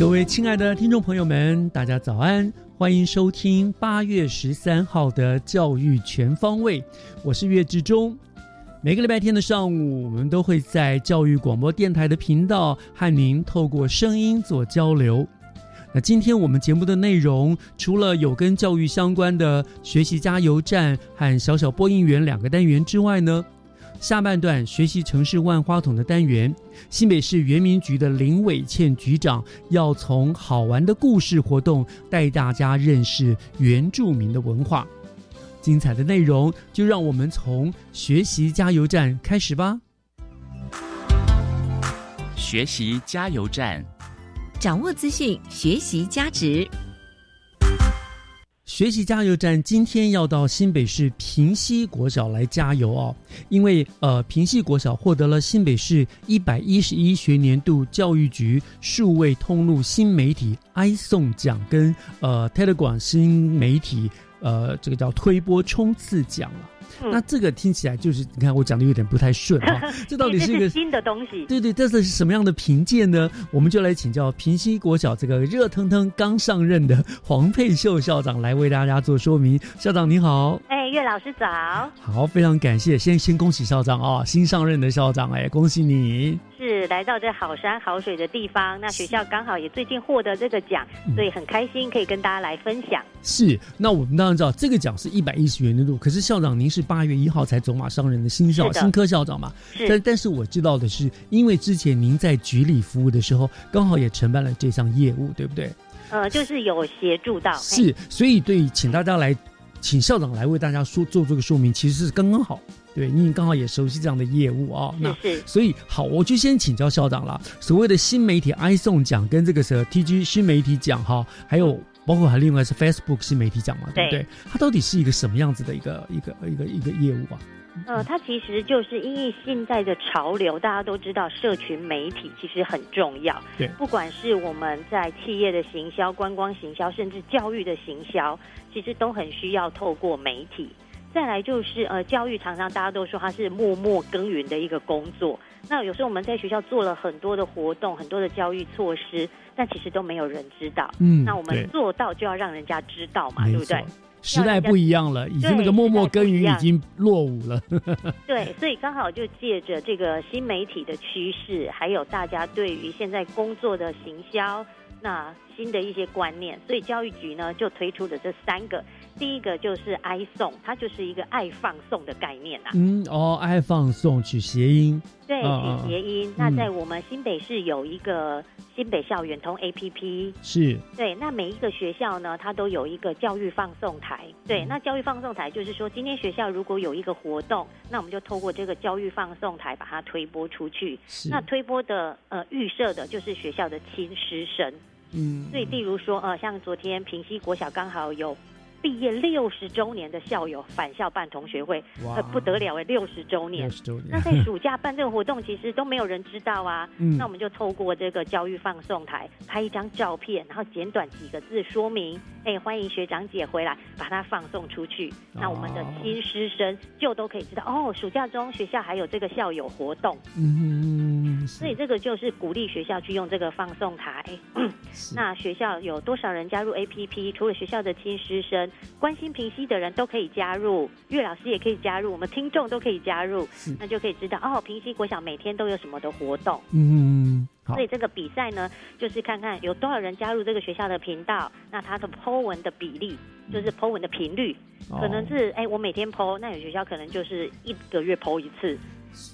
各位亲爱的听众朋友们，大家早安！欢迎收听八月十三号的《教育全方位》，我是岳志忠。每个礼拜天的上午，我们都会在教育广播电台的频道和您透过声音做交流。那今天我们节目的内容，除了有跟教育相关的学习加油站和小小播音员两个单元之外呢？下半段学习城市万花筒的单元，新北市原民局的林伟倩局长要从好玩的故事活动带大家认识原住民的文化。精彩的内容就让我们从学习加油站开始吧。学习加油站，掌握资讯，学习加值。学习加油站今天要到新北市平西国小来加油哦，因为呃平西国小获得了新北市一百一十一学年度教育局数位通路新媒体 i 送奖跟呃 Telegram 新媒体呃这个叫推波冲刺奖了。那这个听起来就是，你看我讲的有点不太顺啊。这到底是一个新的东西？对对，这是什么样的评鉴呢？我们就来请教平西国小这个热腾腾刚上任的黄佩秀校长来为大家做说明。校长你好，哎，岳老师早。好，非常感谢，先先恭喜校长啊，新上任的校长，哎，恭喜你。是来到这好山好水的地方，那学校刚好也最近获得这个奖，所以很开心可以跟大家来分享。是，那我们当然知道这个奖是一百一十元的度，可是校长您是八月一号才走马上任的新校新科校长嘛？是。但但是我知道的是，因为之前您在局里服务的时候，刚好也承办了这项业务，对不对？呃，就是有协助到。是，所以对，请大家来，请校长来为大家说做这个说明，其实是刚刚好。对你刚好也熟悉这样的业务啊，那所以好，我就先请教校长了。所谓的新媒体 i 送奖跟这个是 TG 新媒体奖哈，还有包括还另外是 Facebook 新媒体奖嘛，对不对？它到底是一个什么样子的一个一个一个一个业务啊？呃，它其实就是因为现在的潮流，大家都知道社群媒体其实很重要。对，不管是我们在企业的行销、观光行销，甚至教育的行销，其实都很需要透过媒体。再来就是呃，教育常常大家都说它是默默耕耘的一个工作。那有时候我们在学校做了很多的活动，很多的教育措施，但其实都没有人知道。嗯，那我们做到就要让人家知道嘛，对不对？时代不一样了，已经那个默默耕耘已经落伍了。对，所以刚好就借着这个新媒体的趋势，还有大家对于现在工作的行销，那新的一些观念，所以教育局呢就推出了这三个。第一个就是爱送，它就是一个爱放送的概念呐。嗯哦，爱放送取谐音。对，取谐音。那在我们新北市有一个新北校远通 APP。是。对，那每一个学校呢，它都有一个教育放送台。对，那教育放送台就是说，今天学校如果有一个活动，那我们就透过这个教育放送台把它推播出去。那推播的呃预设的就是学校的亲师生。嗯。所以，例如说呃，像昨天平西国小刚好有。毕业六十周年的校友返校办同学会，呃不得了哎，六十周年。那在暑假办这个活动，其实都没有人知道啊。嗯那我们就透过这个教育放送台拍一张照片，然后简短几个字说明，哎，欢迎学长姐回来，把它放送出去。那我们的新师生就都可以知道哦，暑假中学校还有这个校友活动。嗯嗯，所以这个就是鼓励学校去用这个放送台。那学校有多少人加入 APP？除了学校的亲师生，关心平息的人都可以加入，岳老师也可以加入，我们听众都可以加入，那就可以知道哦，平息国小每天都有什么的活动。嗯，所以这个比赛呢，就是看看有多少人加入这个学校的频道，那他的 Po 文的比例，就是 Po 文的频率，可能是哎，我每天 Po，那有学校可能就是一个月 Po 一次。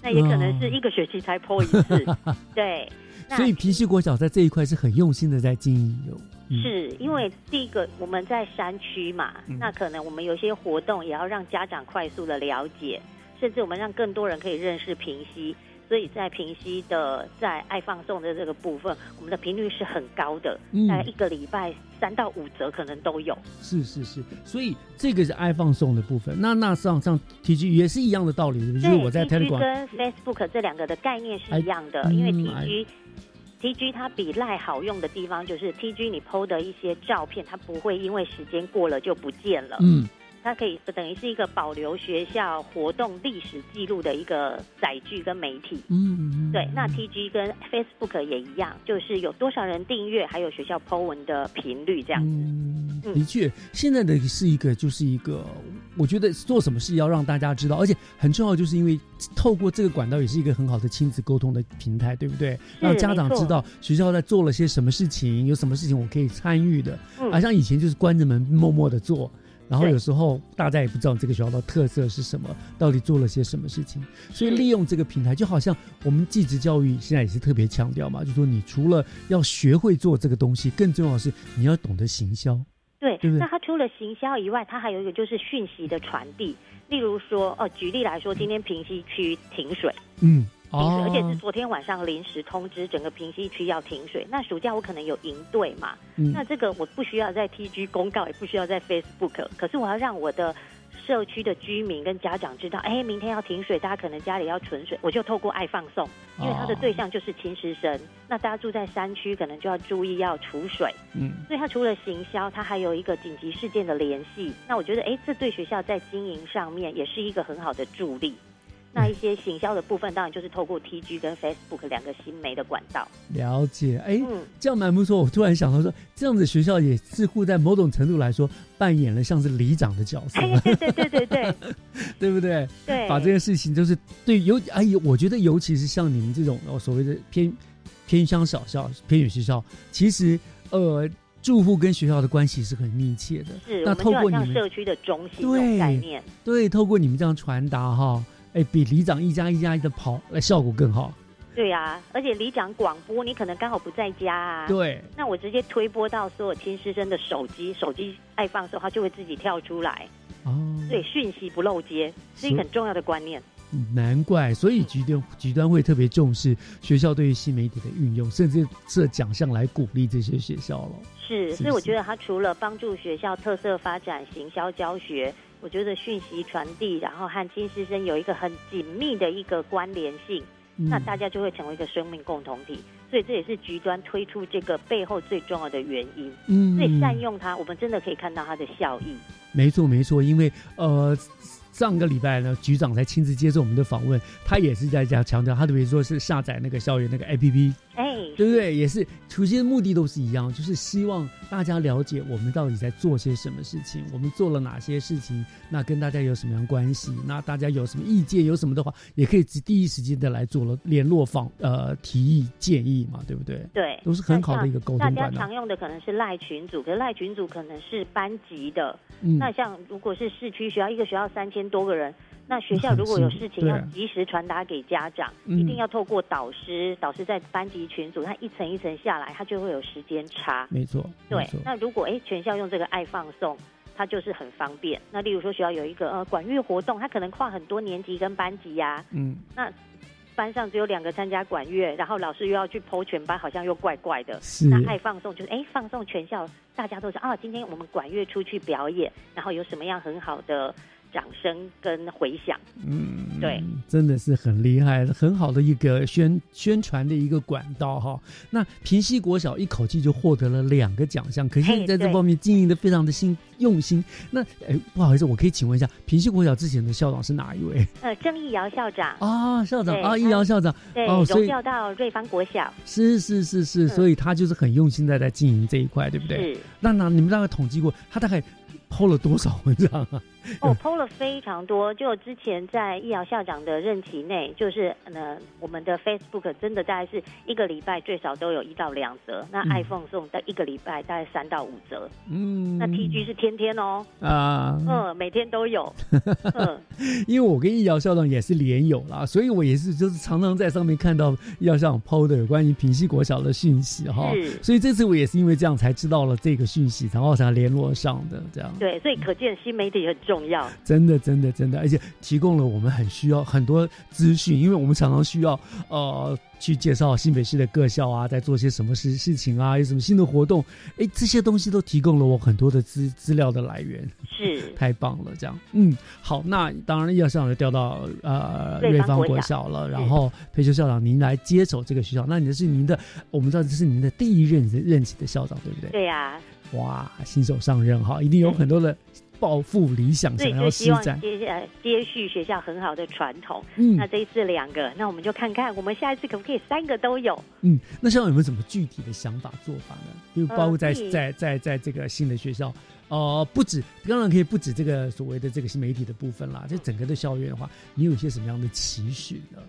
那也可能是一个学期才泼一次，对。所以平西国小在这一块是很用心的在经营有。是因为第一个我们在山区嘛，那可能我们有些活动也要让家长快速的了解，甚至我们让更多人可以认识平息。所以在平息的在爱放送的这个部分，我们的频率是很高的，大概一个礼拜三到五折可能都有。是是是，所以这个是爱放送的部分。那那上上 T G 也是一样的道理，就是我在 Telegram 跟 Facebook 这两个的概念是一样的，因为 T G T G 它比赖好用的地方就是 T G 你 PO 的一些照片，它不会因为时间过了就不见了。嗯。它可以等于是一个保留学校活动历史记录的一个载具跟媒体。嗯，对。那 T G 跟 Facebook 也一样，就是有多少人订阅，还有学校 Po 文的频率这样子。嗯，的确，现在的是一个就是一个，我觉得做什么事要让大家知道，而且很重要，就是因为透过这个管道也是一个很好的亲子沟通的平台，对不对？让家长知道学校在做了些什么事情，有什么事情我可以参与的。嗯，而像以前就是关着门默默的做。然后有时候大家也不知道这个学校的特色是什么，到底做了些什么事情。所以利用这个平台，就好像我们继职教育现在也是特别强调嘛，就说你除了要学会做这个东西，更重要的是你要懂得行销。对，那它除了行销以外，它还有一个就是讯息的传递。例如说，哦，举例来说，今天平溪区停水，嗯。而且是昨天晚上临时通知整个平溪区要停水。那暑假我可能有营队嘛？那这个我不需要在 TG 公告，也不需要在 Facebook，可是我要让我的社区的居民跟家长知道，哎，明天要停水，大家可能家里要存水，我就透过爱放送，因为它的对象就是亲师生。那大家住在山区，可能就要注意要储水。嗯，所以它除了行销，它还有一个紧急事件的联系。那我觉得，哎，这对学校在经营上面也是一个很好的助力。那一些行销的部分，当然就是透过 T G 跟 Facebook 两个新媒的管道。了解，哎，这样蛮不错。我突然想到说，这样子学校也似乎在某种程度来说，扮演了像是里长的角色。对对对对对，对不对？对，把这件事情就是对尤哎，我觉得尤其是像你们这种所谓的偏偏乡小校、偏远学校，其实呃，住户跟学校的关系是很密切的。是，那透过你们社区的中心对概念，对，透过你们这样传达哈。哎，比里长一家一家的跑，来效果更好。对呀，而且里长广播，你可能刚好不在家啊。对。那我直接推播到所有亲师生的手机，手机爱放的时候，它就会自己跳出来。哦。对，讯息不漏接是一个很重要的观念。难怪，所以局端局端会特别重视学校对于新媒体的运用，甚至设奖项来鼓励这些学校了。是，所以我觉得它除了帮助学校特色发展、行销教学。我觉得讯息传递，然后和金师生有一个很紧密的一个关联性，那大家就会成为一个生命共同体。所以这也是局端推出这个背后最重要的原因。嗯，所以善用它，我们真的可以看到它的效益。没错，没错，因为呃。上个礼拜呢，局长才亲自接受我们的访问，他也是在讲强调，他特别说是下载那个校园那个 APP，哎，对不对？也是，初心目的都是一样，就是希望大家了解我们到底在做些什么事情，我们做了哪些事情，那跟大家有什么样关系？那大家有什么意见，有什么的话，也可以第一时间的来做了联络访呃提议建议嘛，对不对？对，都是很好的一个沟通大家常用的可能是赖群组，可是赖群组可能是班级的，那像如果是市区学校，一个学校三千。多个人，那学校如果有事情要及时传达给家长，一定要透过导师，导师在班级群组，他一层一层下来，他就会有时间差。没错，对。那如果哎全校用这个爱放送，它就是很方便。那例如说学校有一个呃管乐活动，它可能跨很多年级跟班级呀，嗯，那班上只有两个参加管乐，然后老师又要去剖全班，好像又怪怪的。那爱放送就是哎放送全校，大家都是啊，今天我们管乐出去表演，然后有什么样很好的。掌声跟回响。嗯，对，真的是很厉害，很好的一个宣宣传的一个管道哈。那平西国小一口气就获得了两个奖项，可是在这方面经营的非常的心用心。那哎，不好意思，我可以请问一下，平西国小之前的校长是哪一位？呃，郑义尧校长啊，校长啊，义尧校长，对，荣调到瑞芳国小，是是是是，所以他就是很用心的在经营这一块，对不对？是。那那你们大概统计过，他大概？抛了多少文章啊？哦，抛了非常多。就之前在易遥校长的任期内，就是呃，我们的 Facebook 真的大概是一个礼拜最少都有一到两折。那 iPhone 送在一个礼拜大概三到五折。嗯，那 TG 是天天哦。啊，嗯，每天都有。嗯，因为我跟易遥校长也是连友啦，所以我也是就是常常在上面看到易遥校长抛的有关于平西国小的讯息哈。所以这次我也是因为这样才知道了这个讯息，然后才联络上的这样。对，所以可见新媒体很重要。真的，真的，真的，而且提供了我们很需要很多资讯，因为我们常常需要呃去介绍新北市的各校啊，在做些什么事事情啊，有什么新的活动，哎，这些东西都提供了我很多的资资料的来源。是，太棒了，这样，嗯，好，那当然，要校长就调到呃瑞芳国小了，然后退休校长您来接手这个学校，那你的是您的，我们知道这是您的第一任任期的校长，对不对？对呀。哇，新手上任哈，一定有 很多的抱负理想想要施展，接下来接续学校很好的传统。嗯，那这一次两个，那我们就看看我们下一次可不可以三个都有。嗯，那校长有没有什么具体的想法做法呢？比如包括在在在在这个新的学校，哦，不止当然可以不止这个所谓的这个新媒体的部分啦，就整个的校园的话，你有一些什么样的期许呢？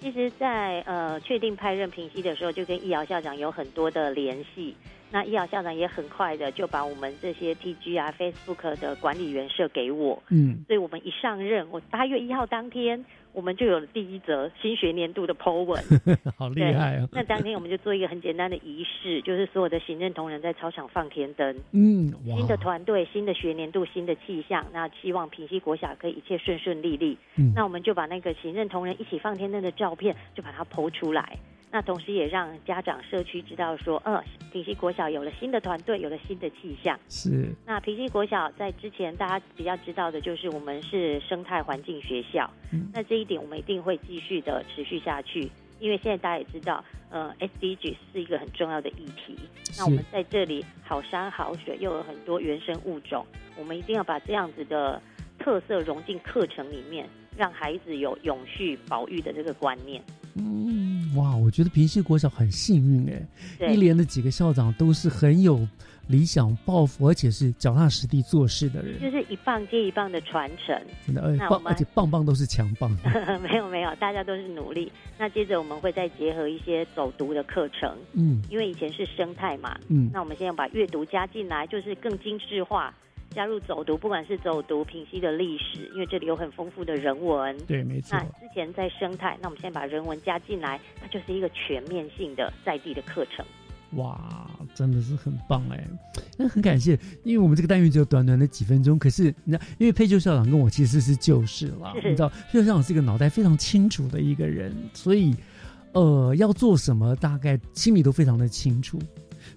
其实，在呃确定派任平息的时候，就跟易遥校长有很多的联系。那医疗校长也很快的就把我们这些 TG 啊、Facebook 的管理员设给我。嗯，所以我们一上任，我八月一号当天。我们就有了第一则新学年度的 Po 文，好厉害啊！那当天我们就做一个很简单的仪式，就是所有的行政同仁在操场放天灯。嗯，新的团队、新的学年度、新的气象，那希望平西国小可以一切顺顺利利。嗯，那我们就把那个行政同仁一起放天灯的照片，就把它 Po 出来。那同时也让家长、社区知道说，嗯，平西国小有了新的团队，有了新的气象。是。那平西国小在之前大家比较知道的就是我们是生态环境学校。嗯。那这一点我们一定会继续的持续下去，因为现在大家也知道，呃，SDG 是一个很重要的议题。那我们在这里好山好水，又有很多原生物种，我们一定要把这样子的特色融进课程里面，让孩子有永续保育的这个观念。嗯，哇，我觉得平西国小很幸运哎，一连的几个校长都是很有理想抱负，而且是脚踏实地做事的人，就是一棒接一棒的传承，真的，棒，而且棒棒都是强棒。没有没有，大家都是努力。那接着我们会再结合一些走读的课程，嗯，因为以前是生态嘛，嗯，那我们现在把阅读加进来，就是更精致化。加入走读，不管是走读平溪的历史，因为这里有很丰富的人文。对，没错。那之前在生态，那我们现在把人文加进来，那就是一个全面性的在地的课程。哇，真的是很棒哎！那很感谢，因为我们这个单元只有短短的几分钟，可是你知道，因为佩秋校长跟我其实是旧识了，你知道，佩秋校长是一个脑袋非常清楚的一个人，所以呃，要做什么大概心里都非常的清楚。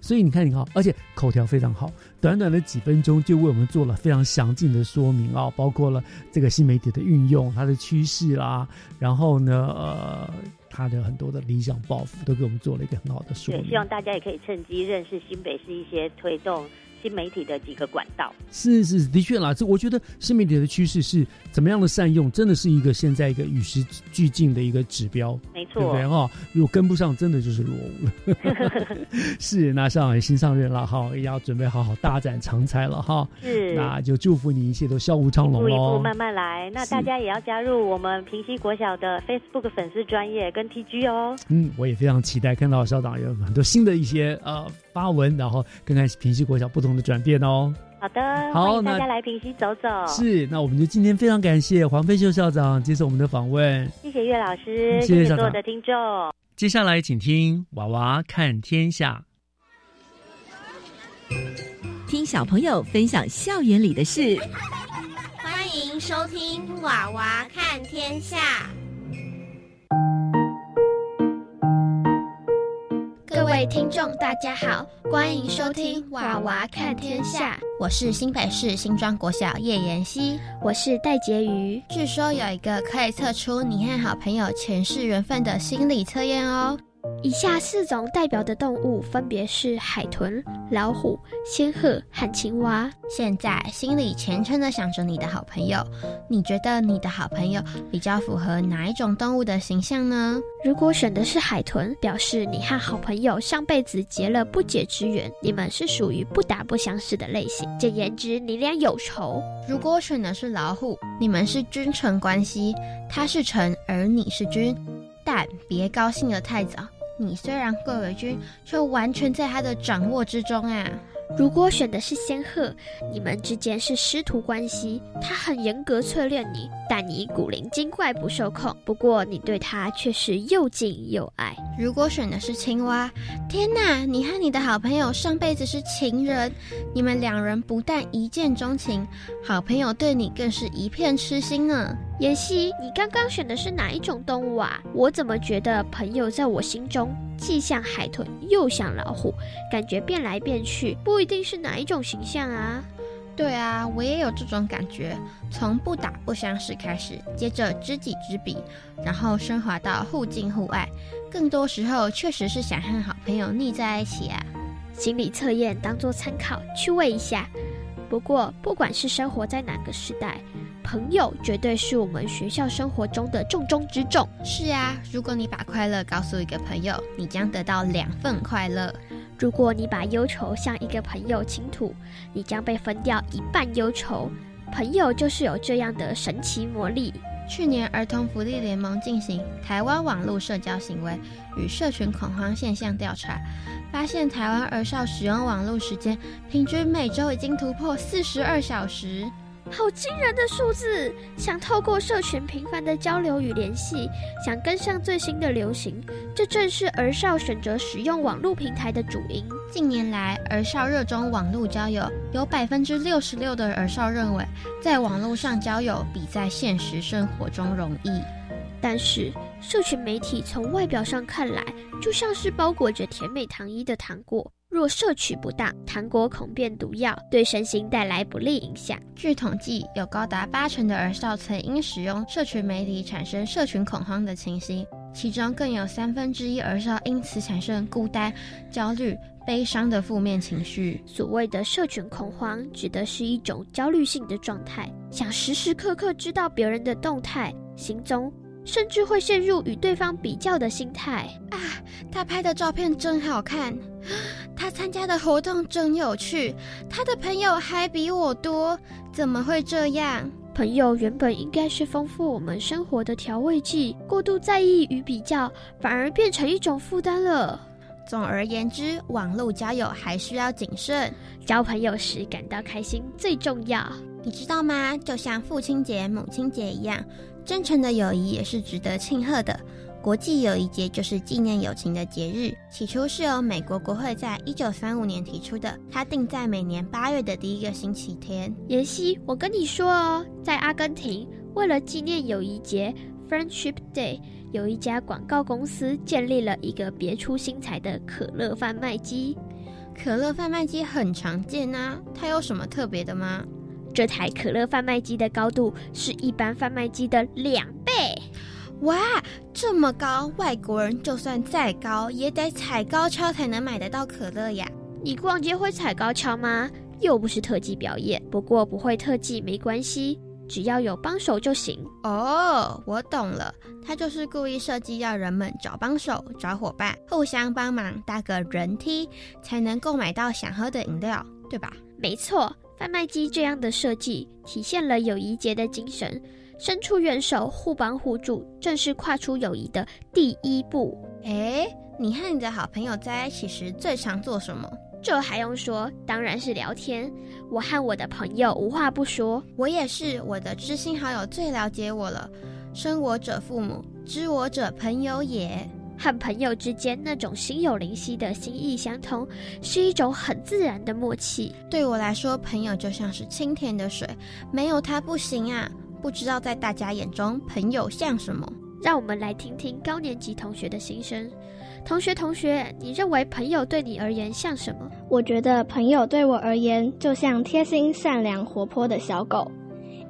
所以你看，你看，而且口条非常好，短短的几分钟就为我们做了非常详尽的说明啊，包括了这个新媒体的运用、它的趋势啦，然后呢，呃，他的很多的理想抱负都给我们做了一个很好的说明。希望大家也可以趁机认识新北市一些推动。新媒体的几个管道是是的确啦，这我觉得新媒体的趋势是怎么样的善用，真的是一个现在一个与时俱进的一个指标，没错，对不对哈？如果跟不上，真的就是落伍了。是，那上也新上任了哈，也要准备好好大展长才了哈。是，那就祝福你一切都笑无昌隆喽。一步一步慢慢来，那大家也要加入我们平西国小的 Facebook 粉丝专业跟 TG 哦。嗯，我也非常期待看到校长有很多新的一些呃。发文，然后看看平西国小不同的转变哦。好的，好，大家来平西走走。是，那我们就今天非常感谢黄飞秀校长接受我们的访问。谢谢岳老师，谢谢所有的听众。接下来请听《娃娃看天下》，听小朋友分享校园里的事。欢迎收听《娃娃看天下》。位听。听众大家好，欢迎收听《娃娃看天下》。我是新北市新庄国小叶妍希，我是戴婕妤。据说有一个可以测出你和好朋友前世缘分的心理测验哦。以下四种代表的动物分别是海豚、老虎、仙鹤和青蛙。现在心里虔诚的想着你的好朋友，你觉得你的好朋友比较符合哪一种动物的形象呢？如果选的是海豚，表示你和好朋友上辈子结了不解之缘，你们是属于不打不相识的类型。简言之，你俩有仇。如果选的是老虎，你们是君臣关系，他是臣而你是君，但别高兴得太早。你虽然贵为君，却完全在他的掌握之中啊！如果选的是仙鹤，你们之间是师徒关系，他很严格淬炼你，但你古灵精怪不受控。不过你对他却是又敬又爱。如果选的是青蛙，天哪！你和你的好朋友上辈子是情人，你们两人不但一见钟情，好朋友对你更是一片痴心呢。妍希，你刚刚选的是哪一种动物啊？我怎么觉得朋友在我心中既像海豚又像老虎，感觉变来变去，不一定是哪一种形象啊？对啊，我也有这种感觉。从不打不相识开始，接着知己知彼，然后升华到互敬互爱，更多时候确实是想和好朋友腻在一起啊。心理测验当做参考，趣味一下。不过，不管是生活在哪个时代。朋友绝对是我们学校生活中的重中之重。是啊，如果你把快乐告诉一个朋友，你将得到两份快乐；如果你把忧愁向一个朋友倾吐，你将被分掉一半忧愁。朋友就是有这样的神奇魔力。去年，儿童福利联盟进行台湾网络社交行为与社群恐慌现象调查，发现台湾儿少使用网络时间平均每周已经突破四十二小时。好惊人的数字！想透过社群频繁的交流与联系，想跟上最新的流行，这正是儿少选择使用网络平台的主因。近年来，儿少热衷网络交友，有百分之六十六的儿少认为，在网络上交友比在现实生活中容易。但是，社群媒体从外表上看来，就像是包裹着甜美糖衣的糖果。若摄取不当，糖果恐变毒药，对身心带来不利影响。据统计，有高达八成的儿少曾因使用社群媒体产生社群恐慌的情形，其中更有三分之一儿少因此产生孤单、焦虑、悲伤的负面情绪。所谓的社群恐慌，指的是一种焦虑性的状态，想时时刻刻知道别人的动态、行踪。甚至会陷入与对方比较的心态啊！他拍的照片真好看，他参加的活动真有趣，他的朋友还比我多，怎么会这样？朋友原本应该是丰富我们生活的调味剂，过度在意与比较，反而变成一种负担了。总而言之，网络交友还需要谨慎，交朋友时感到开心最重要。你知道吗？就像父亲节、母亲节一样。真诚的友谊也是值得庆贺的。国际友谊节就是纪念友情的节日，起初是由美国国会在一九三五年提出的，它定在每年八月的第一个星期天。妍希，我跟你说哦，在阿根廷，为了纪念友谊节 （Friendship Day），有一家广告公司建立了一个别出心裁的可乐贩卖机。可乐贩卖机很常见啊，它有什么特别的吗？这台可乐贩卖机的高度是一般贩卖机的两倍，哇，这么高！外国人就算再高，也得踩高跷才能买得到可乐呀。你逛街会踩高跷吗？又不是特技表演。不过不会特技没关系，只要有帮手就行。哦，我懂了，他就是故意设计要人们找帮手、找伙伴，互相帮忙搭个人梯，才能购买到想喝的饮料，对吧？没错。贩卖机这样的设计，体现了友谊节的精神，伸出援手，互帮互助，正是跨出友谊的第一步。哎，你和你的好朋友在一起时最常做什么？这还用说，当然是聊天。我和我的朋友无话不说，我也是，我的知心好友最了解我了。生我者父母，知我者朋友也。和朋友之间那种心有灵犀的心意相通，是一种很自然的默契。对我来说，朋友就像是清甜的水，没有它不行啊！不知道在大家眼中，朋友像什么？让我们来听听高年级同学的心声。同学，同学，你认为朋友对你而言像什么？我觉得朋友对我而言就像贴心、善良、活泼的小狗，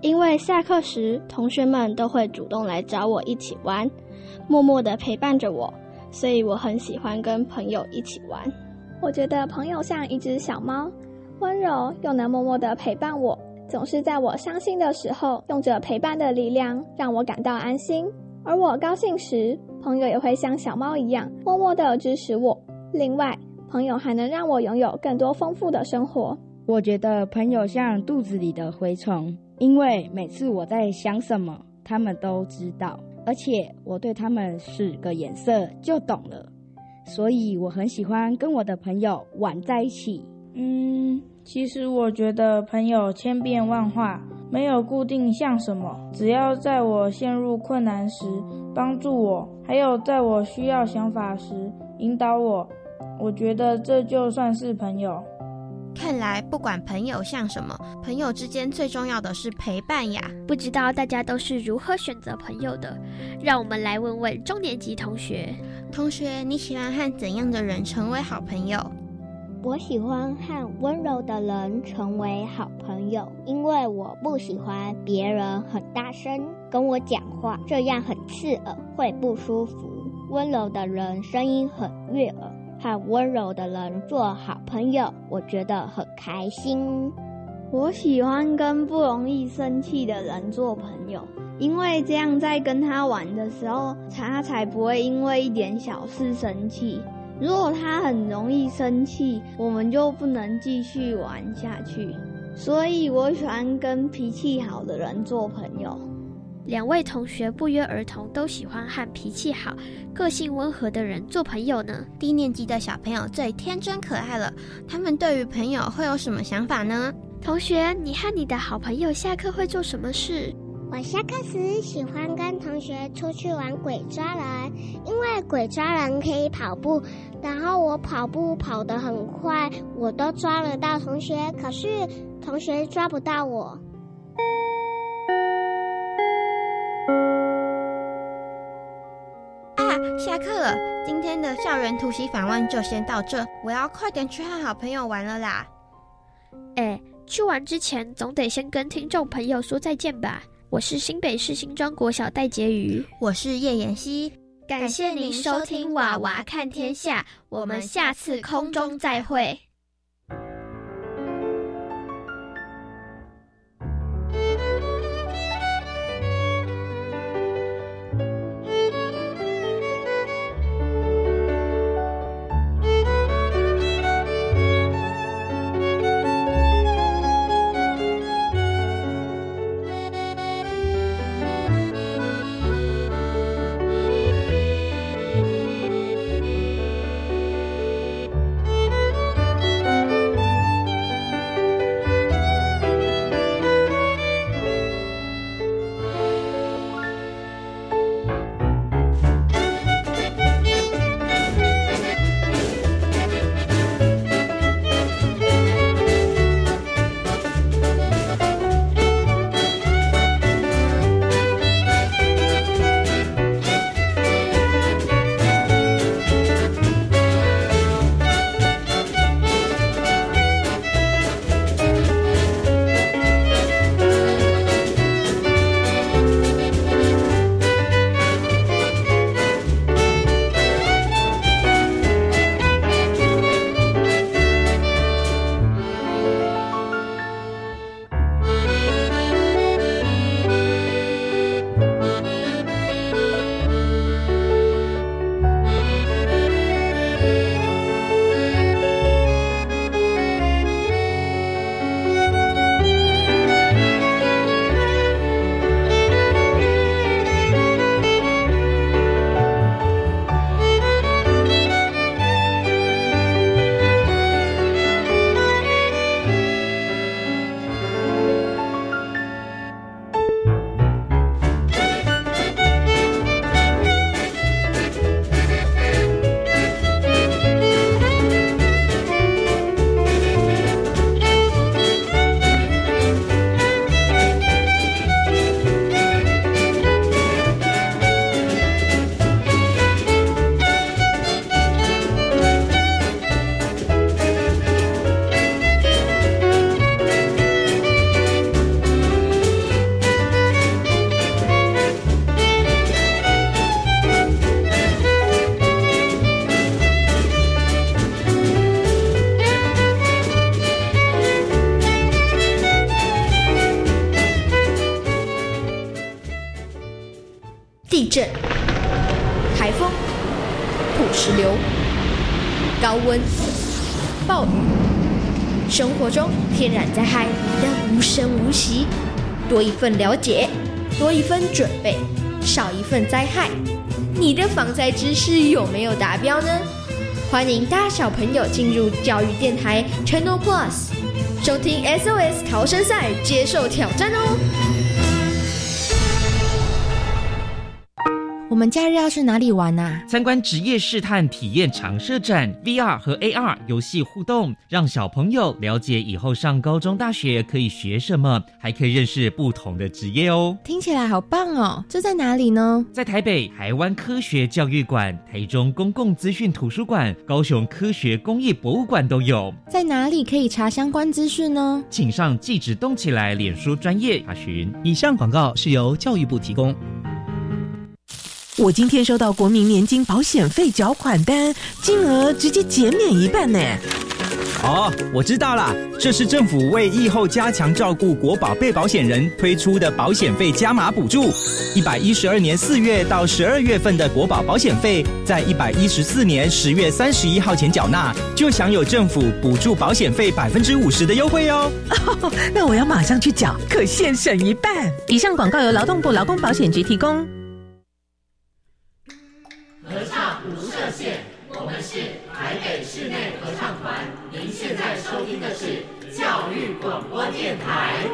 因为下课时同学们都会主动来找我一起玩，默默的陪伴着我，所以我很喜欢跟朋友一起玩。我觉得朋友像一只小猫，温柔又能默默的陪伴我，总是在我伤心的时候，用着陪伴的力量让我感到安心。而我高兴时，朋友也会像小猫一样默默的支持我。另外，朋友还能让我拥有更多丰富的生活。我觉得朋友像肚子里的蛔虫，因为每次我在想什么，他们都知道，而且我对他们使个眼色就懂了，所以我很喜欢跟我的朋友玩在一起。嗯，其实我觉得朋友千变万化。没有固定像什么，只要在我陷入困难时帮助我，还有在我需要想法时引导我，我觉得这就算是朋友。看来不管朋友像什么，朋友之间最重要的是陪伴呀。不知道大家都是如何选择朋友的？让我们来问问中年级同学。同学，你喜欢和怎样的人成为好朋友？我喜欢和温柔的人成为好朋友，因为我不喜欢别人很大声跟我讲话，这样很刺耳，会不舒服。温柔的人声音很悦耳，和温柔的人做好朋友，我觉得很开心。我喜欢跟不容易生气的人做朋友，因为这样在跟他玩的时候，他才不会因为一点小事生气。如果他很容易生气，我们就不能继续玩下去。所以我喜欢跟脾气好的人做朋友。两位同学不约而同都喜欢和脾气好、个性温和的人做朋友呢。低年级的小朋友最天真可爱了，他们对于朋友会有什么想法呢？同学，你和你的好朋友下课会做什么事？我下课时喜欢跟同学出去玩鬼抓人，因为鬼抓人可以跑步，然后我跑步跑得很快，我都抓得到同学，可是同学抓不到我。啊，下课了！今天的校园突袭访问就先到这，我要快点去和好朋友玩了啦。哎，去玩之前总得先跟听众朋友说再见吧。我是新北市新庄国小戴婕妤，我是叶妍希，感谢您收听娃娃看天下，我们下次空中再会。多一份了解，多一份准备，少一份灾害。你的防灾知识有没有达标呢？欢迎大小朋友进入教育电台 Channel Plus，收听 SOS 逃生赛，接受挑战哦！我们假日要去哪里玩呢？参观职业试探体验常设展，VR 和 AR 游戏互动，让小朋友了解以后上高中、大学可以学什么，还可以认识不同的职业哦。听起来好棒哦！这在哪里呢？在台北台湾科学教育馆、台中公共资讯图书馆、高雄科学工艺博物馆都有。在哪里可以查相关资讯呢？请上“记者动起来”脸书专业查询。以上广告是由教育部提供。我今天收到国民年金保险费缴款单，金额直接减免一半呢。哦，我知道了，这是政府为疫后加强照顾国宝被保险人推出的保险费加码补助。一百一十二年四月到十二月份的国宝保险费，在一百一十四年十月三十一号前缴纳，就享有政府补助保险费百分之五十的优惠哦。那我要马上去缴，可现省一半。以上广告由劳动部劳工保险局提供。广播电台。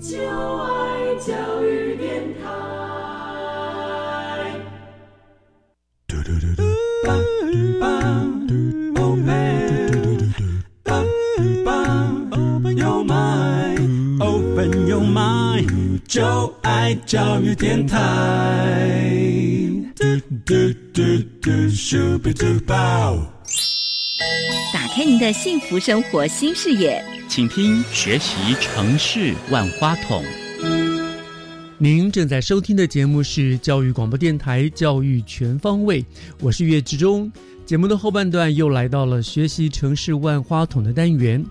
就爱教育电台。嘟嘟嘟嘟。就爱教育电台。嘟嘟嘟嘟咻比嘟爆打开您的幸福生活新视野，请听学习城市万花筒。您正在收听的节目是教育广播电台教育全方位，我是岳志忠。节目的后半段又来到了学习城市万花筒的单元。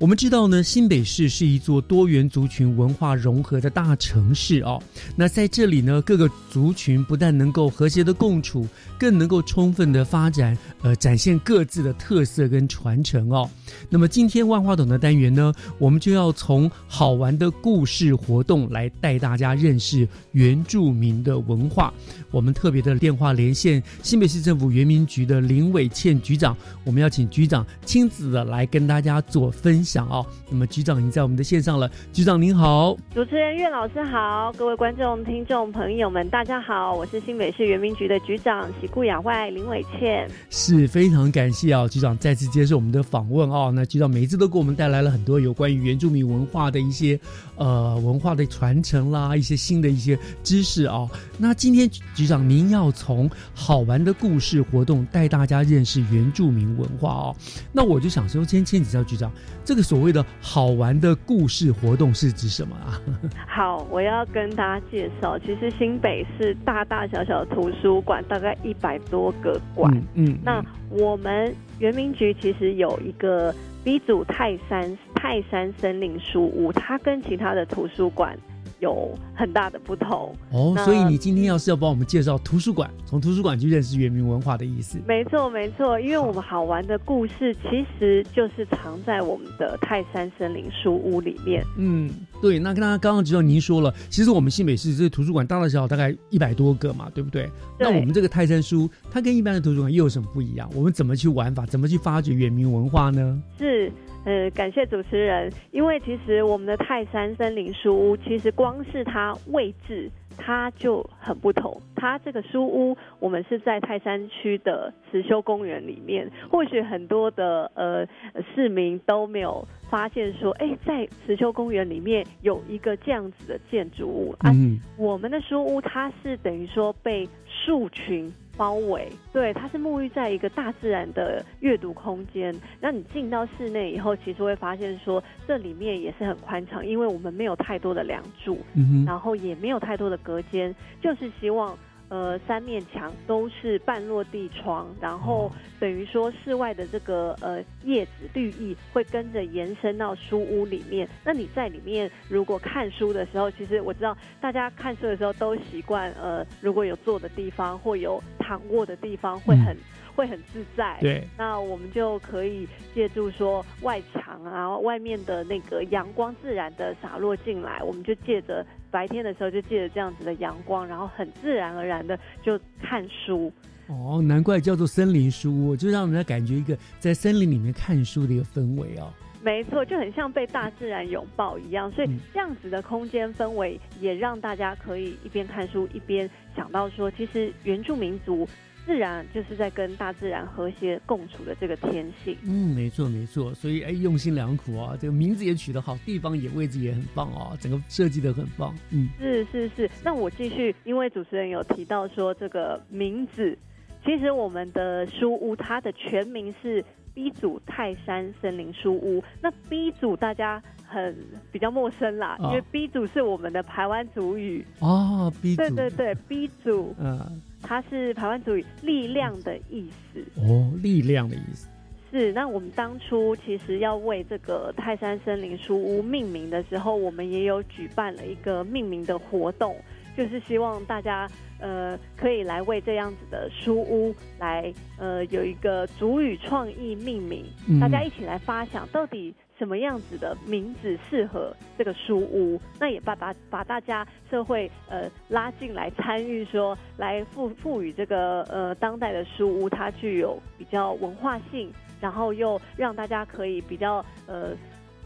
我们知道呢，新北市是一座多元族群文化融合的大城市哦。那在这里呢，各个族群不但能够和谐的共处，更能够充分的发展，呃，展现各自的特色跟传承哦。那么今天万花筒的单元呢，我们就要从好玩的故事活动来带大家认识原住民的文化。我们特别的电话连线新北市政府原民局的林伟倩局长，我们要请局长亲自的来跟大家做分。想哦，那么局长已经在我们的线上了。局长您好，主持人岳老师好，各位观众听众朋友们大家好，我是新北市原民局的局长喜顾雅外林伟倩，是非常感谢啊，局长再次接受我们的访问哦。那局长每一次都给我们带来了很多有关于原住民文化的一些呃文化的传承啦，一些新的一些知识啊。那今天局长您要从好玩的故事活动带大家认识原住民文化哦。那我就想说，先请教局长这个。所谓的好玩的故事活动是指什么啊？好，我要跟大家介绍，其实新北市大大小小的图书馆大概一百多个馆。嗯，那我们原民局其实有一个 B 组泰山泰山森林书屋，它跟其他的图书馆。有很大的不同哦，所以你今天要是要帮我们介绍图书馆，从图书馆去认识原民文化的意思。没错，没错，因为我们好玩的故事其实就是藏在我们的泰山森林书屋里面。嗯，对。那跟大家刚刚知道您说了，其实我们新北市这图书馆大大小小大概一百多个嘛，对不对？那我们这个泰山书，它跟一般的图书馆又有什么不一样？我们怎么去玩法？怎么去发掘原民文化呢？是。呃，感谢主持人，因为其实我们的泰山森林书屋，其实光是它位置，它就很不同。它这个书屋，我们是在泰山区的慈修公园里面。或许很多的呃市民都没有发现说，哎，在慈修公园里面有一个这样子的建筑物啊。我们的书屋，它是等于说被树群。包围，对，它是沐浴在一个大自然的阅读空间。那你进到室内以后，其实会发现说，这里面也是很宽敞，因为我们没有太多的梁柱，然后也没有太多的隔间，就是希望呃三面墙都是半落地窗，然后等于说室外的这个呃叶子绿意会跟着延伸到书屋里面。那你在里面如果看书的时候，其实我知道大家看书的时候都习惯呃如果有坐的地方或有躺卧的地方会很。会很自在，对。那我们就可以借助说外墙啊，外面的那个阳光自然的洒落进来，我们就借着白天的时候就借着这样子的阳光，然后很自然而然的就看书。哦，难怪叫做森林书屋，就让人家感觉一个在森林里面看书的一个氛围哦。没错，就很像被大自然拥抱一样，所以这样子的空间氛围也让大家可以一边看书一边想到说，其实原住民族。自然就是在跟大自然和谐共处的这个天性。嗯，没错没错，所以哎，用心良苦啊，这个名字也取得好，地方也位置也很棒哦，整个设计的很棒。嗯，是是是。那我继续，因为主持人有提到说这个名字，其实我们的书屋它的全名是 B 组泰山森林书屋。那 B 组大家很比较陌生啦，因为 B 组是我们的台湾族语哦。B 组，对对对，B 组，嗯。它是台湾族语“力量”的意思哦，力量的意思是。那我们当初其实要为这个泰山森林书屋命名的时候，我们也有举办了一个命名的活动，就是希望大家呃可以来为这样子的书屋来呃有一个主语创意命名，大家一起来发想到底。什么样子的名字适合这个书屋？那也把把把大家社会呃拉进来参与，说来赋赋予这个呃当代的书屋，它具有比较文化性，然后又让大家可以比较呃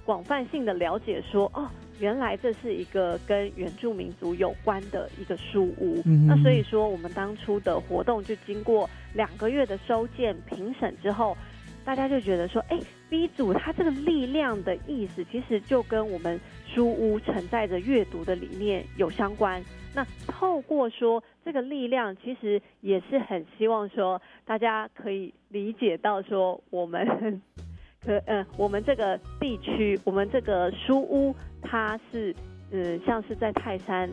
广泛性的了解，说哦，原来这是一个跟原住民族有关的一个书屋。那所以说，我们当初的活动就经过两个月的收件评审之后。大家就觉得说，哎，B 组它这个力量的意思，其实就跟我们书屋承载着阅读的理念有相关。那透过说这个力量，其实也是很希望说大家可以理解到说，我们 可呃，我们这个地区，我们这个书屋，它是嗯，像是在泰山。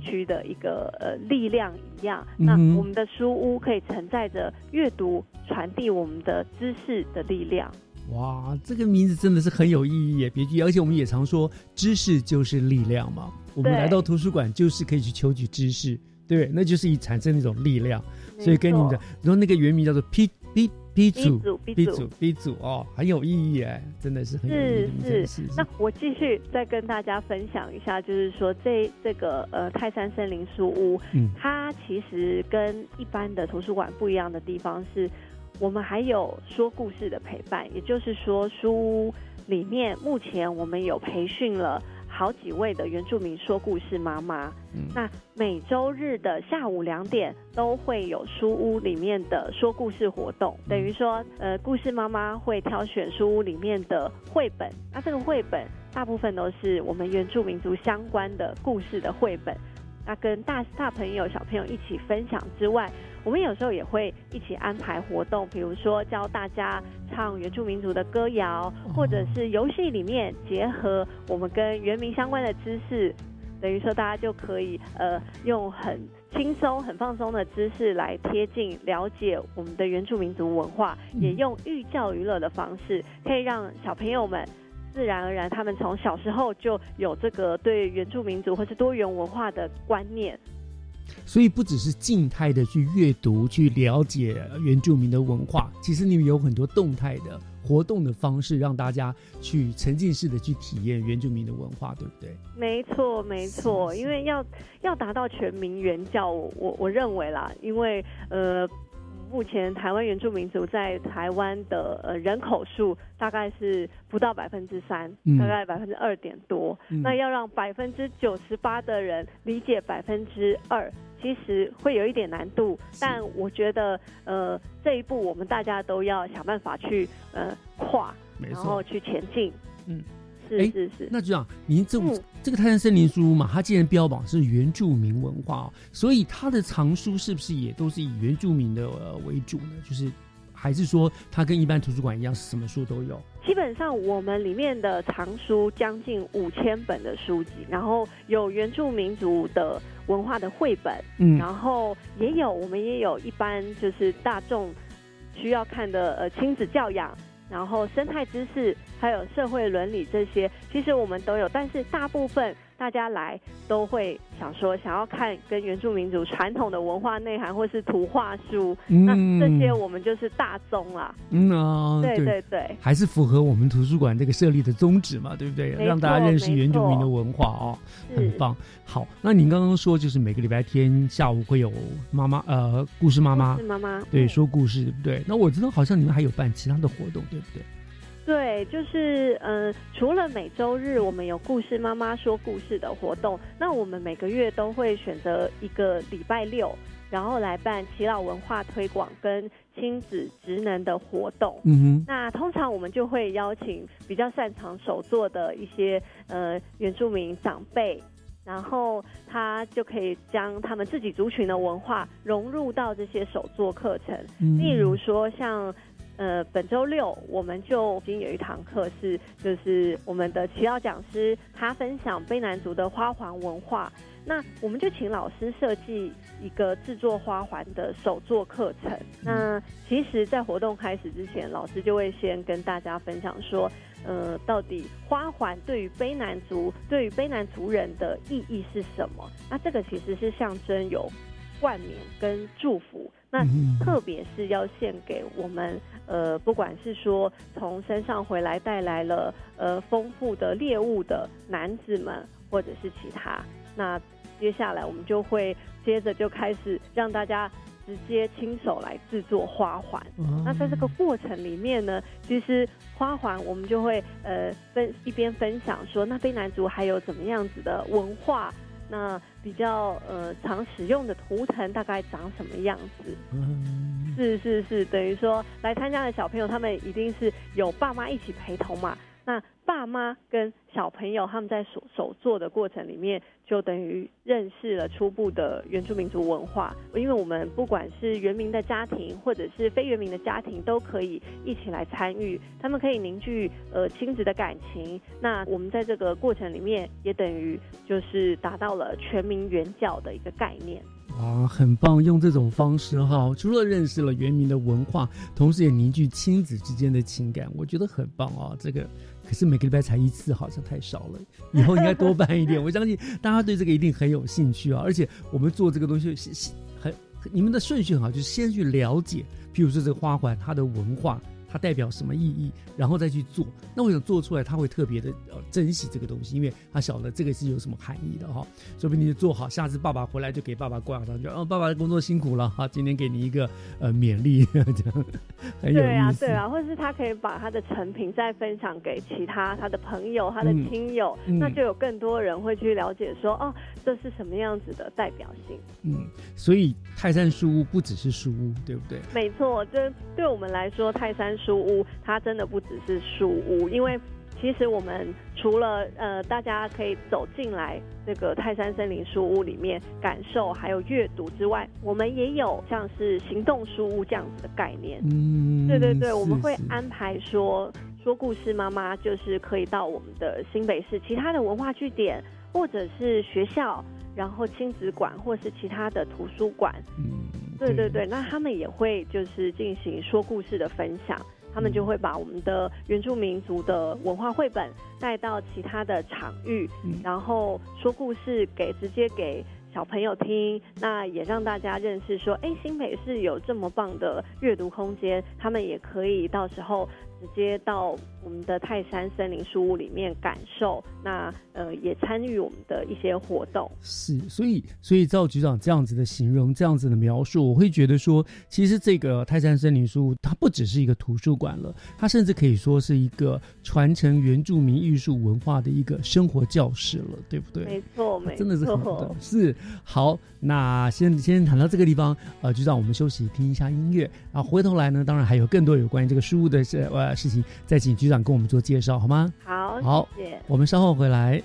区的一个呃力量一样，那我们的书屋可以承载着阅读、传递我们的知识的力量。哇，这个名字真的是很有意义也别具，而且我们也常说，知识就是力量嘛。我们来到图书馆就是可以去求取知识，对，那就是以产生那种力量。所以跟你们讲，然后那个原名叫做 P B。B 组，B 组，B 组哦，很有意义哎，真的是很有意义。是是，那我继续再跟大家分享一下，就是说这这个呃泰山森林书屋，嗯，它其实跟一般的图书馆不一样的地方是，我们还有说故事的陪伴，也就是说书屋里面目前我们有培训了。好几位的原住民说故事妈妈，那每周日的下午两点都会有书屋里面的说故事活动，等于说，呃，故事妈妈会挑选书屋里面的绘本，那这个绘本大部分都是我们原住民族相关的故事的绘本。那跟大大朋友、小朋友一起分享之外，我们有时候也会一起安排活动，比如说教大家唱原住民族的歌谣，或者是游戏里面结合我们跟原民相关的知识，等于说大家就可以呃用很轻松、很放松的知识来贴近了解我们的原住民族文化，也用寓教于乐的方式，可以让小朋友们。自然而然，他们从小时候就有这个对原住民族或是多元文化的观念。所以，不只是静态的去阅读、去了解原住民的文化，其实你们有很多动态的活动的方式，让大家去沉浸式的去体验原住民的文化，对不对？没错，没错。因为要要达到全民原教，我我认为啦，因为呃。目前台湾原住民族在台湾的呃人口数大概是不到百分之三，大概百分之二点多。那要让百分之九十八的人理解百分之二，其实会有一点难度。但我觉得呃这一步我们大家都要想办法去呃跨，然后去前进。嗯。是是是，那就这样。您这这个泰山森林书屋嘛，它既然标榜是原住民文化，所以它的藏书是不是也都是以原住民的呃为主呢？就是还是说它跟一般图书馆一样，是什么书都有？基本上我们里面的藏书将近五千本的书籍，然后有原住民族的文化的绘本，嗯，然后也有我们也有一般就是大众需要看的呃亲子教养。然后生态知识，还有社会伦理这些，其实我们都有，但是大部分。大家来都会想说，想要看跟原住民族传统的文化内涵，或是图画书，那这些我们就是大宗啦。嗯啊，对对对，还是符合我们图书馆这个设立的宗旨嘛，对不对？让大家认识原住民的文化哦，很棒。好，那您刚刚说就是每个礼拜天下午会有妈妈呃故事妈妈，妈妈对说故事，对不对？那我知道好像你们还有办其他的活动，对不对？对，就是嗯，除了每周日我们有故事妈妈说故事的活动，那我们每个月都会选择一个礼拜六，然后来办祈老文化推广跟亲子职能的活动。嗯哼，那通常我们就会邀请比较擅长手作的一些呃原住民长辈，然后他就可以将他们自己族群的文化融入到这些手作课程，例如说像。呃，本周六我们就已经有一堂课是，就是我们的祈祷讲师他分享卑南族的花环文化，那我们就请老师设计一个制作花环的手作课程。那其实，在活动开始之前，老师就会先跟大家分享说，呃，到底花环对于卑南族、对于卑南族人的意义是什么？那这个其实是象征有冠冕跟祝福。那特别是要献给我们，呃，不管是说从山上回来带来了呃丰富的猎物的男子们，或者是其他，那接下来我们就会接着就开始让大家直接亲手来制作花环。那在这个过程里面呢，其实花环我们就会呃分一边分享说，那卑南族还有怎么样子的文化。那比较呃常使用的图腾大概长什么样子？嗯，是是是，等于说来参加的小朋友，他们一定是有爸妈一起陪同嘛。那爸妈跟小朋友他们在手手做的过程里面，就等于认识了初步的原住民族文化。因为我们不管是原民的家庭，或者是非原民的家庭，都可以一起来参与，他们可以凝聚呃亲子的感情。那我们在这个过程里面，也等于就是达到了全民原教的一个概念。啊，很棒！用这种方式哈，除了认识了原民的文化，同时也凝聚亲子之间的情感，我觉得很棒啊。这个可是每个礼拜才一次，好像太少了，以后应该多办一点。我相信大家对这个一定很有兴趣啊。而且我们做这个东西是很，你们的顺序很好，就是先去了解，譬如说这个花环它的文化。它代表什么意义，然后再去做。那我想做出来，他会特别的呃珍惜这个东西，因为他晓得这个是有什么含义的哈。说不定就做好，下次爸爸回来就给爸爸挂上去。哦，爸爸的工作辛苦了哈，今天给你一个呃勉励，这样很有意思。对啊，对啊，或者是他可以把他的成品再分享给其他他的朋友、他的亲友，那就有更多人会去了解说，哦，这是什么样子的代表性。嗯，所以泰山书屋不只是书屋，对不对？没错，这对我们来说，泰山。书屋，它真的不只是书屋，因为其实我们除了呃，大家可以走进来这个泰山森林书屋里面感受还有阅读之外，我们也有像是行动书屋这样子的概念。嗯，对对对，我们会安排说说故事妈妈就是可以到我们的新北市其他的文化据点，或者是学校，然后亲子馆或是其他的图书馆。嗯。对对对，那他们也会就是进行说故事的分享，他们就会把我们的原住民族的文化绘本带到其他的场域，然后说故事给直接给小朋友听，那也让大家认识说，哎，新北市有这么棒的阅读空间，他们也可以到时候。直接到我们的泰山森林书屋里面感受，那呃也参与我们的一些活动。是，所以所以赵局长这样子的形容，这样子的描述，我会觉得说，其实这个泰山森林书屋它不只是一个图书馆了，它甚至可以说是一个传承原住民艺术文化的一个生活教室了，对不对？没错，没错，真的是很的。是好，那先先谈到这个地方，呃，局长，我们休息听一下音乐，然后回头来呢，当然还有更多有关于这个书屋的呃。事情再请局长跟我们做介绍好吗？好，好，谢谢。我们稍后回来。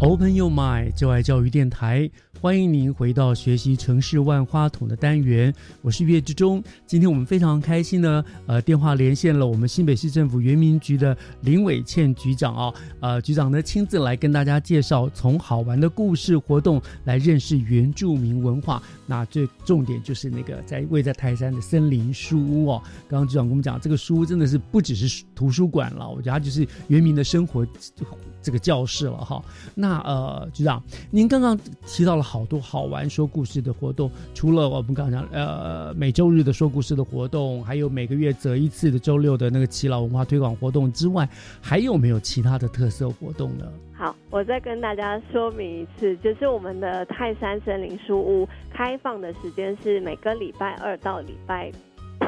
Open your mind，就爱教育电台。欢迎您回到学习城市万花筒的单元，我是岳志忠。今天我们非常开心呢，呃，电话连线了我们新北市政府原民局的林伟倩局长啊，呃，局长呢亲自来跟大家介绍，从好玩的故事活动来认识原住民文化。那最重点就是那个在位在泰山的森林书屋哦。刚刚局长跟我们讲，这个书屋真的是不只是图书馆了，我觉得它就是原民的生活。这个教室了哈，那呃局长，您刚刚提到了好多好玩说故事的活动，除了我们刚刚讲呃每周日的说故事的活动，还有每个月择一次的周六的那个耆老文化推广活动之外，还有没有其他的特色活动呢？好，我再跟大家说明一次，就是我们的泰山森林书屋开放的时间是每个礼拜二到礼拜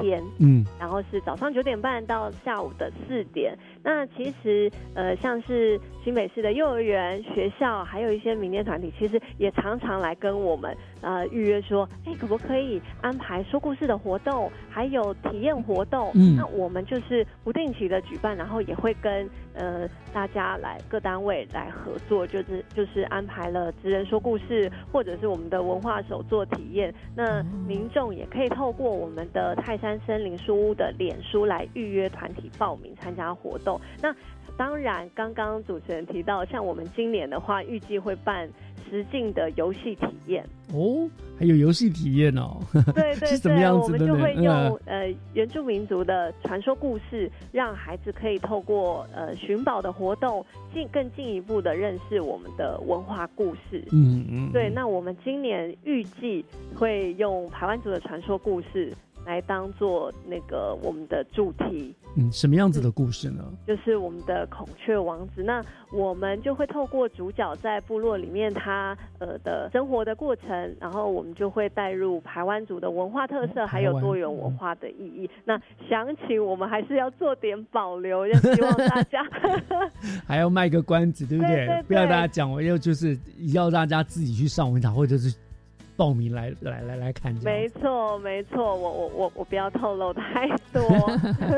天，嗯，然后是早上九点半到下午的四点。那其实，呃，像是新北市的幼儿园、学校，还有一些民间团体，其实也常常来跟我们呃预约说，哎，可不可以安排说故事的活动，还有体验活动？嗯，那我们就是不定期的举办，然后也会跟呃大家来各单位来合作，就是就是安排了职人说故事，或者是我们的文化手作体验。那民众也可以透过我们的泰山森林书屋的脸书来预约团体报名参加活动。那当然，刚刚主持人提到，像我们今年的话，预计会办实境的游戏体验哦，还有游戏体验哦。对对 对，我们就会用呃原住民族的传说故事，让孩子可以透过呃寻宝的活动，进更进一步的认识我们的文化故事。嗯嗯。对，那我们今年预计会用台湾族的传说故事。来当做那个我们的主题，嗯，什么样子的故事呢？就是我们的孔雀王子。那我们就会透过主角在部落里面他呃的生活的过程，然后我们就会带入台湾族的文化特色，还有多元文化的意义。那详情我们还是要做点保留，要希望大家 还要卖个关子，对不对？不要大家讲，我要就是要大家自己去上文场或者是。报名来来来来看，没错没错，我我我我不要透露太多，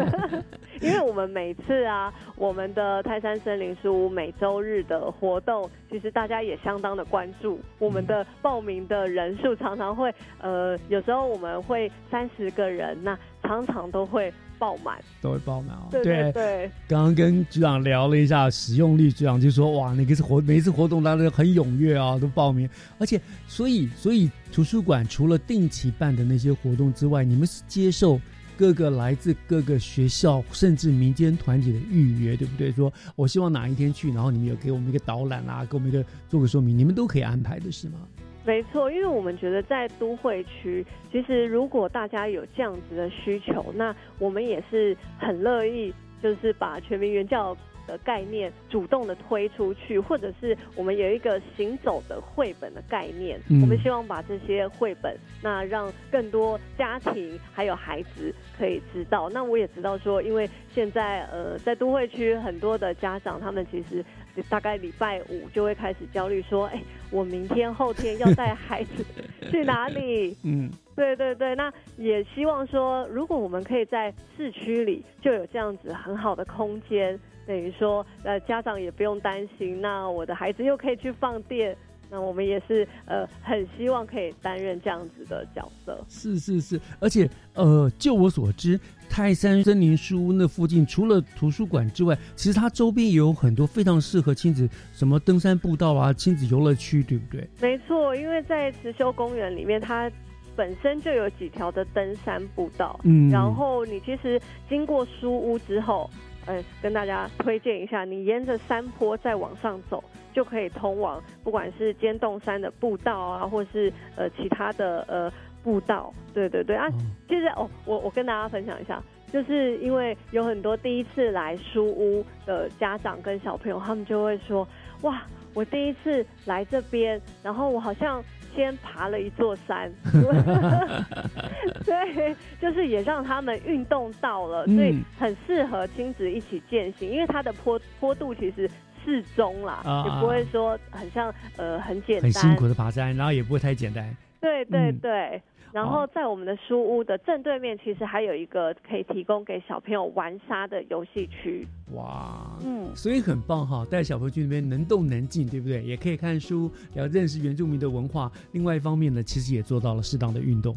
因为我们每次啊，我们的泰山森林书屋每周日的活动，其实大家也相当的关注，我们的报名的人数常常会呃，有时候我们会三十个人，那常常都会。爆满都会爆满哦。对对，刚刚跟局长聊了一下使用率，局长就说：“哇，那个是活每一次活动，大家都很踊跃啊，都报名。而且，所以，所以图书馆除了定期办的那些活动之外，你们是接受各个来自各个学校甚至民间团体的预约，对不对？说我希望哪一天去，然后你们有给我们一个导览啊，给我们一个做个说明，你们都可以安排的是吗？”没错，因为我们觉得在都会区，其实如果大家有这样子的需求，那我们也是很乐意，就是把全民原教的概念主动的推出去，或者是我们有一个行走的绘本的概念，我们希望把这些绘本，那让更多家庭还有孩子可以知道。那我也知道说，因为现在呃在都会区很多的家长，他们其实。大概礼拜五就会开始焦虑，说：“哎，我明天后天要带孩子去哪里？” 嗯，对对对，那也希望说，如果我们可以在市区里就有这样子很好的空间，等于说，呃，家长也不用担心，那我的孩子又可以去放电。那我们也是呃，很希望可以担任这样子的角色。是是是，而且呃，就我所知，泰山森林书屋那附近除了图书馆之外，其实它周边也有很多非常适合亲子，什么登山步道啊、亲子游乐区，对不对？没错，因为在慈修公园里面，它本身就有几条的登山步道。嗯，然后你其实经过书屋之后，呃，跟大家推荐一下，你沿着山坡再往上走。就可以通往不管是尖洞山的步道啊，或是呃其他的呃步道，对对对啊。其实哦，我我跟大家分享一下，就是因为有很多第一次来书屋的家长跟小朋友，他们就会说，哇，我第一次来这边，然后我好像先爬了一座山，对，就是也让他们运动到了，所以很适合亲子一起践行，因为它的坡坡度其实。适中啦，也不会说很像呃很简单，很辛苦的爬山，然后也不会太简单。对对对，然后在我们的书屋的正对面，其实还有一个可以提供给小朋友玩沙的游戏区。哇，嗯，所以很棒哈，带小朋友去那边能动能静，对不对？也可以看书，要认识原住民的文化。另外一方面呢，其实也做到了适当的运动，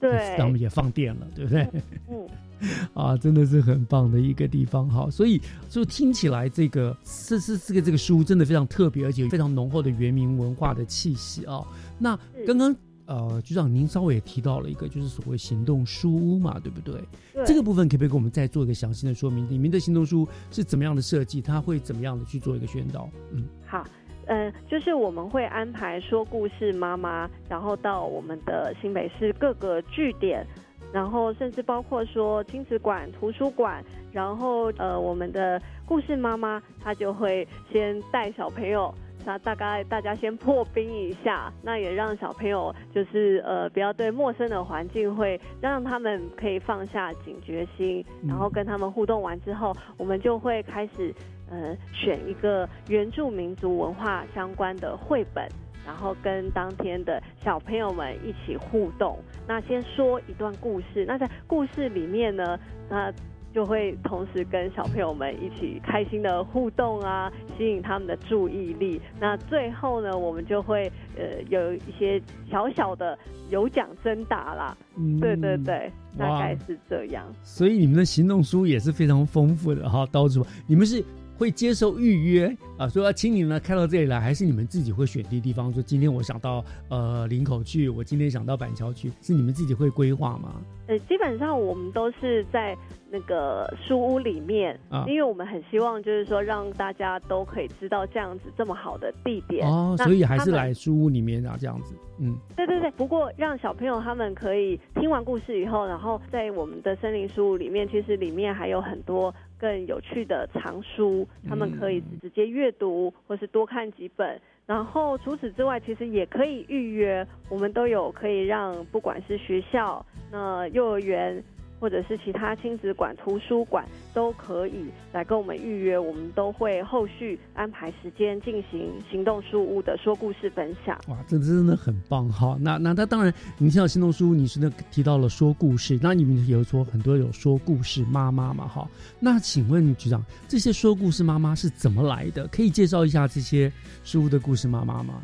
对，当然也放电了，对不对？嗯，啊，真的是很棒的一个地方哈。所以就听起来，这个这是这个这个书真的非常特别，而且非常浓厚的原民文化的气息啊。那刚刚。呃，局长，您稍微也提到了一个，就是所谓行动书屋嘛，对不对？对。这个部分可不可以给我们再做一个详细的说明？里面的行动书是怎么样的设计？它会怎么样的去做一个宣导？嗯，好，嗯，就是我们会安排说故事妈妈，然后到我们的新北市各个据点，然后甚至包括说亲子馆、图书馆，然后呃，我们的故事妈妈她就会先带小朋友。那大概大家先破冰一下，那也让小朋友就是呃不要对陌生的环境会让他们可以放下警觉心，然后跟他们互动完之后，我们就会开始呃选一个原住民族文化相关的绘本，然后跟当天的小朋友们一起互动。那先说一段故事，那在故事里面呢，那。就会同时跟小朋友们一起开心的互动啊，吸引他们的注意力。那最后呢，我们就会呃有一些小小的有奖征答啦。嗯，对对对，大概是这样。所以你们的行动书也是非常丰富的哈，刀主，你们是。会接受预约啊，说要请你呢开到这里来，还是你们自己会选的地方？说今天我想到呃林口去，我今天想到板桥去，是你们自己会规划吗？呃，基本上我们都是在那个书屋里面，啊因为我们很希望就是说让大家都可以知道这样子这么好的地点哦，所以还是来书屋里面啊这样子。嗯，对对对。不过让小朋友他们可以听完故事以后，然后在我们的森林书屋里面，其实里面还有很多。更有趣的藏书，他们可以直接阅读，或是多看几本。然后除此之外，其实也可以预约，我们都有可以让不管是学校、那幼儿园。或者是其他亲子馆、图书馆都可以来跟我们预约，我们都会后续安排时间进行行动书屋的说故事分享。哇，这真的很棒哈！那那他当然，你听到行动书屋，你是那提到了说故事，那你们有说很多有说故事妈妈嘛哈？那请问局长，这些说故事妈妈是怎么来的？可以介绍一下这些书屋的故事妈妈吗？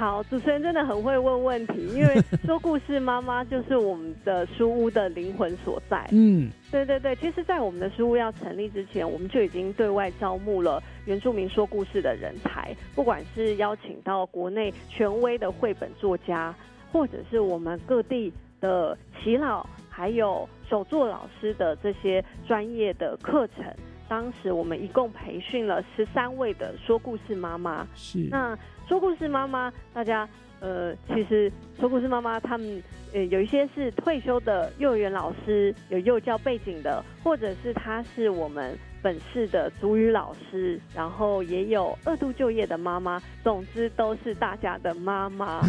好，主持人真的很会问问题，因为 说故事妈妈就是我们的书屋的灵魂所在。嗯，对对对，其实，在我们的书屋要成立之前，我们就已经对外招募了原住民说故事的人才，不管是邀请到国内权威的绘本作家，或者是我们各地的耆老，还有手作老师的这些专业的课程。当时我们一共培训了十三位的说故事妈妈。是那。说故事妈妈，大家呃，其实说故事妈妈他们呃有一些是退休的幼儿园老师，有幼教背景的，或者是他是我们本市的主语老师，然后也有二度就业的妈妈，总之都是大家的妈妈。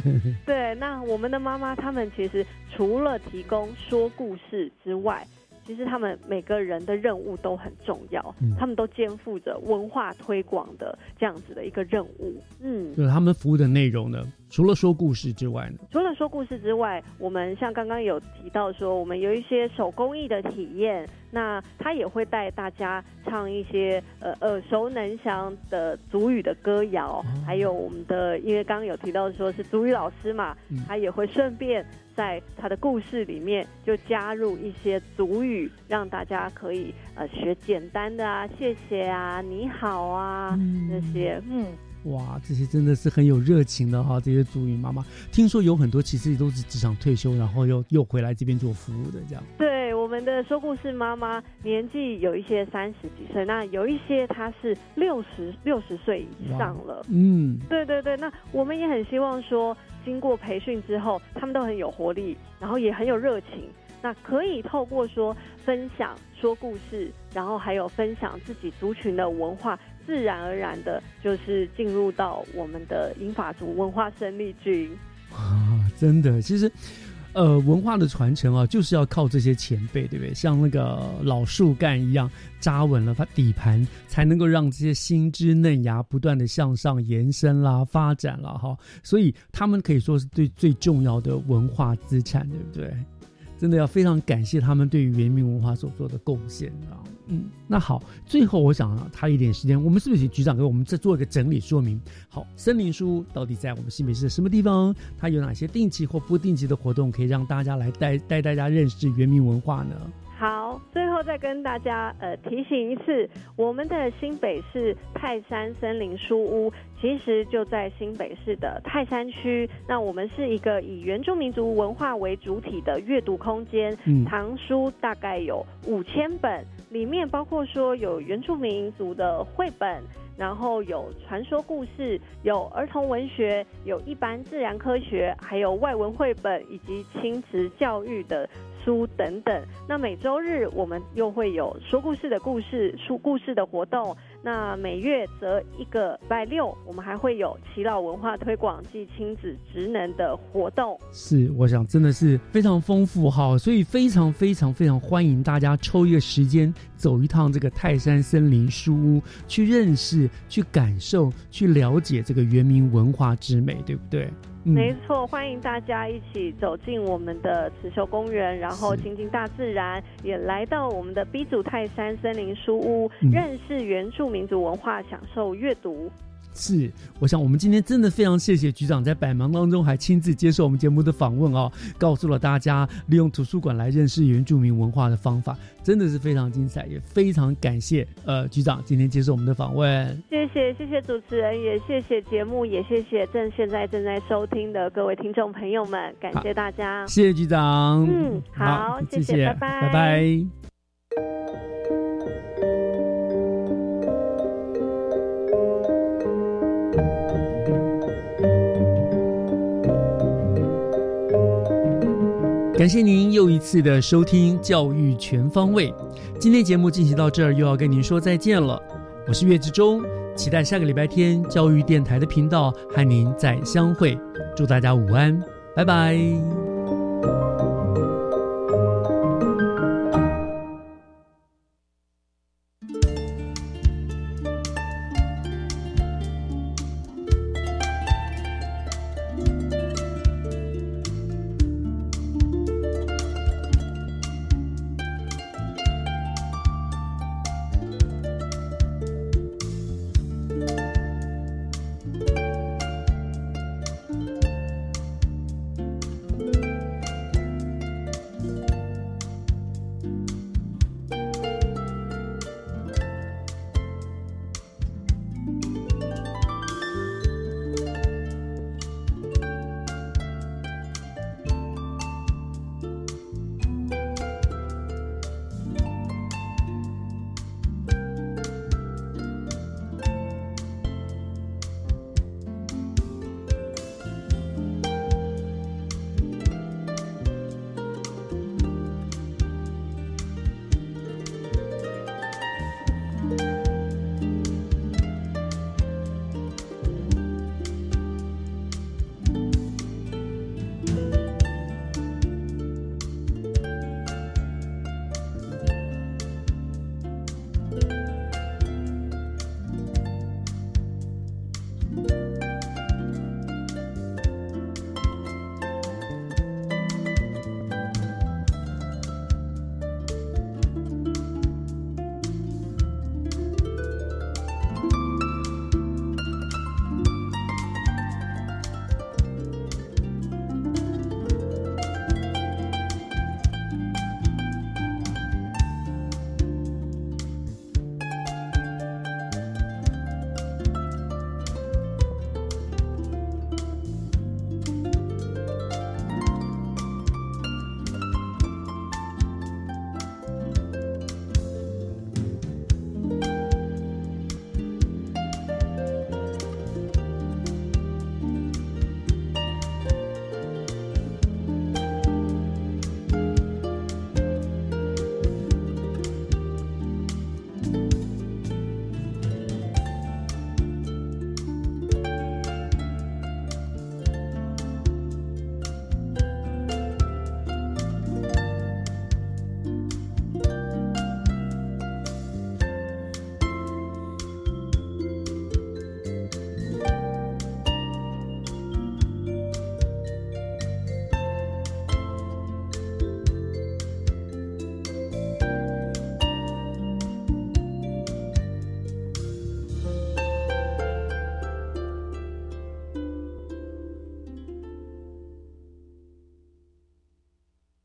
对，那我们的妈妈，他们其实除了提供说故事之外，其实他们每个人的任务都很重要，嗯他们都肩负着文化推广的这样子的一个任务。嗯，就是他们服务的内容呢，除了说故事之外呢？除了说故事之外，我们像刚刚有提到说，我们有一些手工艺的体验，那他也会带大家唱一些呃耳熟能详的族语的歌谣，还有我们的，因为刚刚有提到说是族语老师嘛，他也会顺便。在他的故事里面，就加入一些族语，让大家可以呃学简单的啊，谢谢啊，你好啊，那些嗯。哇，这些真的是很有热情的哈！这些祖语妈妈，听说有很多其实都是职场退休，然后又又回来这边做服务的这样。对，我们的说故事妈妈年纪有一些三十几岁，那有一些她是六十六十岁以上了。嗯，对对对，那我们也很希望说，经过培训之后，他们都很有活力，然后也很有热情。那可以透过说分享说故事，然后还有分享自己族群的文化。自然而然的，就是进入到我们的英法族文化生力军哇！真的，其实，呃，文化的传承啊，就是要靠这些前辈，对不对？像那个老树干一样扎稳了它底盘，才能够让这些新枝嫩芽不断的向上延伸啦、发展啦哈。所以他们可以说是最最重要的文化资产，对不对？真的要非常感谢他们对于原民文化所做的贡献啊！嗯，那好，最后我想他一点时间，我们是不是请局长给我们再做一个整理说明？好，森林书到底在我们新北市的什么地方？它有哪些定期或不定期的活动，可以让大家来带带大家认识原民文化呢？好，最后再跟大家呃提醒一次，我们的新北市泰山森林书屋其实就在新北市的泰山区。那我们是一个以原住民族文化为主体的阅读空间，藏书大概有五千本，里面包括说有原住民族的绘本，然后有传说故事，有儿童文学，有一般自然科学，还有外文绘本以及亲子教育的。书等等，那每周日我们又会有说故事的故事、书故事的活动。那每月则一个礼拜六，我们还会有祈老文化推广及亲子职能的活动。是，我想真的是非常丰富哈，所以非常非常非常欢迎大家抽一个时间走一趟这个泰山森林书屋，去认识、去感受、去了解这个原民文化之美，对不对？没错，欢迎大家一起走进我们的慈秀公园，然后亲近大自然，也来到我们的 B 组泰山森林书屋，认识原住民族文化，享受阅读。是，我想我们今天真的非常谢谢局长在百忙当中还亲自接受我们节目的访问哦，告诉了大家利用图书馆来认识原住民文化的方法，真的是非常精彩，也非常感谢呃局长今天接受我们的访问。谢谢谢谢主持人，也谢谢节目，也谢谢正现在正在收听的各位听众朋友们，感谢大家，谢谢局长。嗯，好，谢谢，拜拜，拜拜。感谢您又一次的收听《教育全方位》。今天节目进行到这儿，又要跟您说再见了。我是岳志忠，期待下个礼拜天教育电台的频道和您再相会。祝大家午安，拜拜。